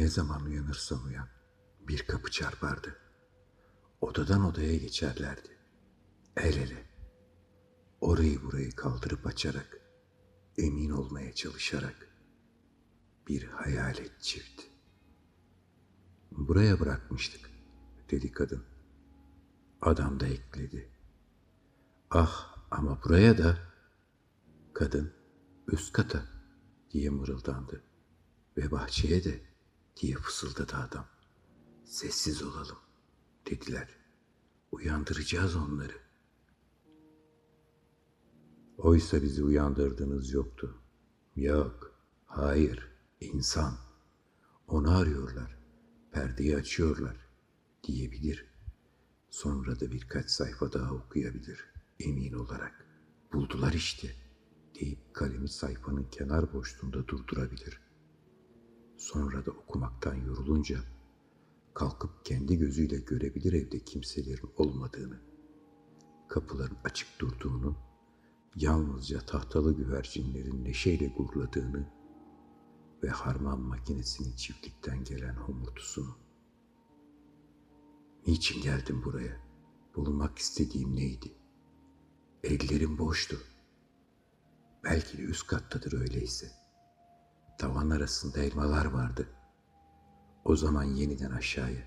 Ne zaman uyanırsan uyan bir kapı çarpardı. Odadan odaya geçerlerdi. El ele. Orayı burayı kaldırıp açarak, emin olmaya çalışarak bir hayalet çift. Buraya bırakmıştık, dedi kadın. Adam da ekledi. Ah ama buraya da kadın üst kata diye mırıldandı ve bahçeye de diye fısıldadı adam. Sessiz olalım dediler. Uyandıracağız onları. Oysa bizi uyandırdığınız yoktu. Yok, hayır, insan. Onu arıyorlar, perdeyi açıyorlar diyebilir. Sonra da birkaç sayfa daha okuyabilir emin olarak. Buldular işte deyip kalemi sayfanın kenar boşluğunda durdurabilir. Sonra da okumaktan yorulunca kalkıp kendi gözüyle görebilir evde kimselerin olmadığını, kapıların açık durduğunu, yalnızca tahtalı güvercinlerin neşeyle gurladığını ve harman makinesinin çiftlikten gelen homurtusunu. Niçin geldim buraya? Bulmak istediğim neydi? Ellerim boştu. Belki de üst kattadır öyleyse. Tavan arasında elmalar vardı. O zaman yeniden aşağıya.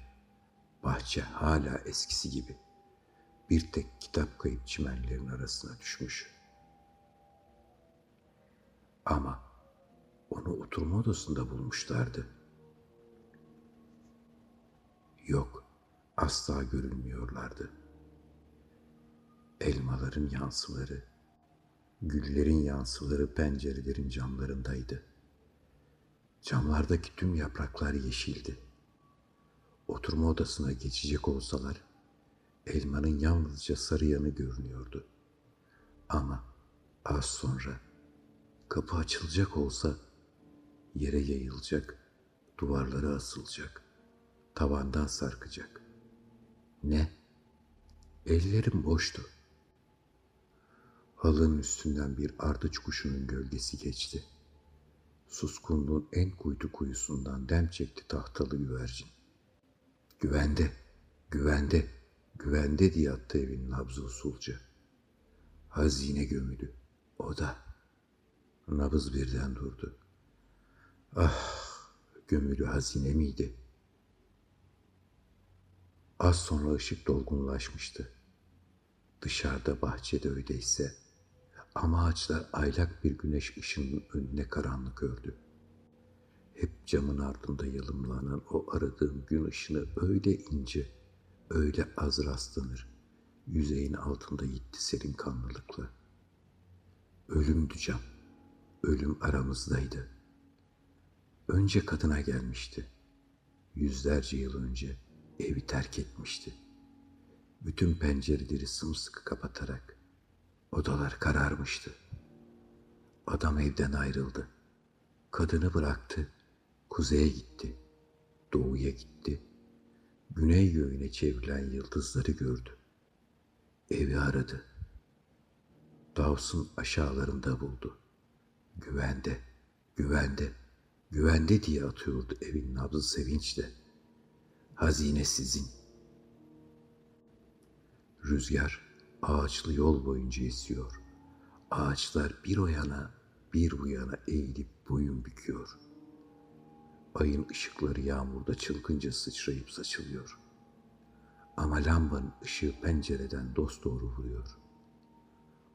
Bahçe hala eskisi gibi. Bir tek kitap kayıp çimenlerin arasına düşmüş. Ama onu oturma odasında bulmuşlardı. Yok, asla görünmüyorlardı. Elmaların yansıları, güllerin yansıları pencerelerin camlarındaydı. Camlardaki tüm yapraklar yeşildi. Oturma odasına geçecek olsalar, elmanın yalnızca sarı yanı görünüyordu. Ama az sonra kapı açılacak olsa yere yayılacak, duvarlara asılacak, tavandan sarkacak. Ne? Ellerim boştu. Halının üstünden bir ardıç kuşunun gölgesi geçti. Suskunluğun en kuytu kuyusundan dem çekti tahtalı güvercin. Güvende, güvende, güvende diye attı evin nabzı usulca. Hazine gömülü, o da. Nabız birden durdu. Ah, gömülü hazine miydi? Az sonra ışık dolgunlaşmıştı. Dışarıda bahçede öyleyse ama ağaçlar aylak bir güneş ışığının önüne karanlık ördü. Hep camın ardında yalımlanan o aradığım gün ışını öyle ince, öyle az rastlanır. Yüzeyin altında gitti serin kanlılıkla. Ölümdü cam. Ölüm aramızdaydı. Önce kadına gelmişti. Yüzlerce yıl önce evi terk etmişti. Bütün pencereleri sımsıkı kapatarak odalar kararmıştı. Adam evden ayrıldı. Kadını bıraktı. Kuzeye gitti. Doğuya gitti. Güney yönüne çevrilen yıldızları gördü. Evi aradı. Dawson aşağılarında buldu. Güvende, güvende, güvende diye atıyordu evin nabzı sevinçle. Hazine sizin. Rüzgar ağaçlı yol boyunca esiyor. Ağaçlar bir o yana bir bu yana eğilip boyun büküyor. Ayın ışıkları yağmurda çılgınca sıçrayıp saçılıyor. Ama lambanın ışığı pencereden dosdoğru vuruyor.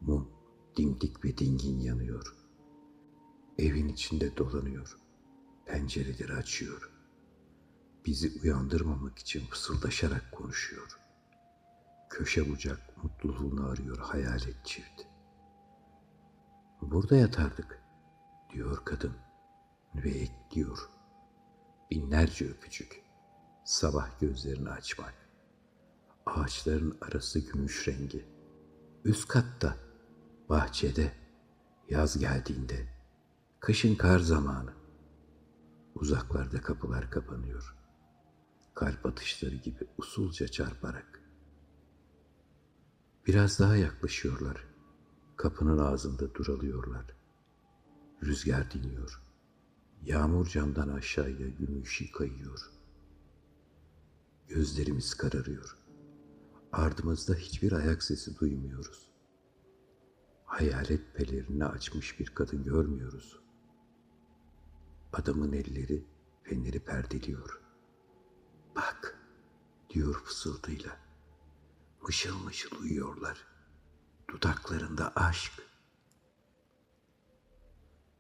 Mum dimdik ve dingin yanıyor. Evin içinde dolanıyor. Pencereleri açıyor. Bizi uyandırmamak için fısıldaşarak konuşuyor. Köşe bucak mutluluğunu arıyor hayalet çift. Burada yatardık, diyor kadın ve ekliyor. Binlerce öpücük, sabah gözlerini açmak. Ağaçların arası gümüş rengi. Üst katta, bahçede, yaz geldiğinde, kışın kar zamanı. Uzaklarda kapılar kapanıyor. Kalp atışları gibi usulca çarparak. Biraz daha yaklaşıyorlar. Kapının ağzında duralıyorlar. Rüzgar dinliyor. Yağmur camdan aşağıya gümüşü kayıyor. Gözlerimiz kararıyor. Ardımızda hiçbir ayak sesi duymuyoruz. Hayalet pelerini açmış bir kadın görmüyoruz. Adamın elleri feneri perdeliyor. Bak, diyor fısıltıyla. Mışıl mışıl uyuyorlar. Dudaklarında aşk.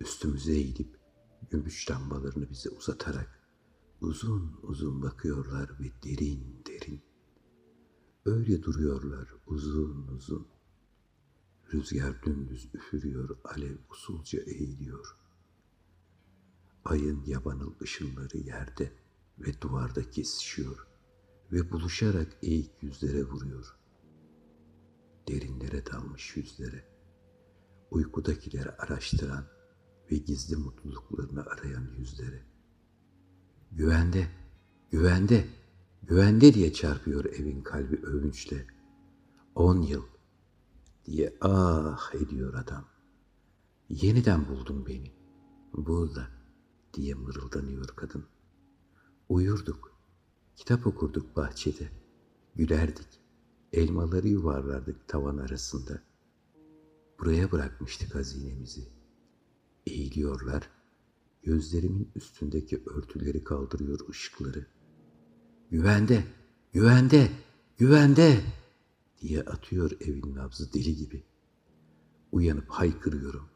Üstümüze eğilip gümüş lambalarını bize uzatarak uzun uzun bakıyorlar ve derin derin. Öyle duruyorlar uzun uzun. Rüzgar dümdüz üfürüyor, alev usulca eğiliyor. Ayın yabanıl ışınları yerde ve duvarda kesişiyor ve buluşarak eğik yüzlere vuruyor. Derinlere dalmış yüzlere, uykudakileri araştıran ve gizli mutluluklarını arayan yüzlere. Güvende, güvende, güvende diye çarpıyor evin kalbi övünçle. On yıl diye ah ediyor adam. Yeniden buldun beni. Burada diye mırıldanıyor kadın. Uyurduk. Kitap okurduk bahçede. Gülerdik. Elmaları yuvarlardık tavan arasında. Buraya bırakmıştık hazinemizi. Eğiliyorlar. Gözlerimin üstündeki örtüleri kaldırıyor ışıkları. Güvende, güvende, güvende diye atıyor evin nabzı deli gibi. Uyanıp haykırıyorum.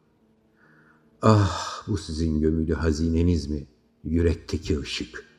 Ah bu sizin gömülü hazineniz mi? Yürekteki ışık.''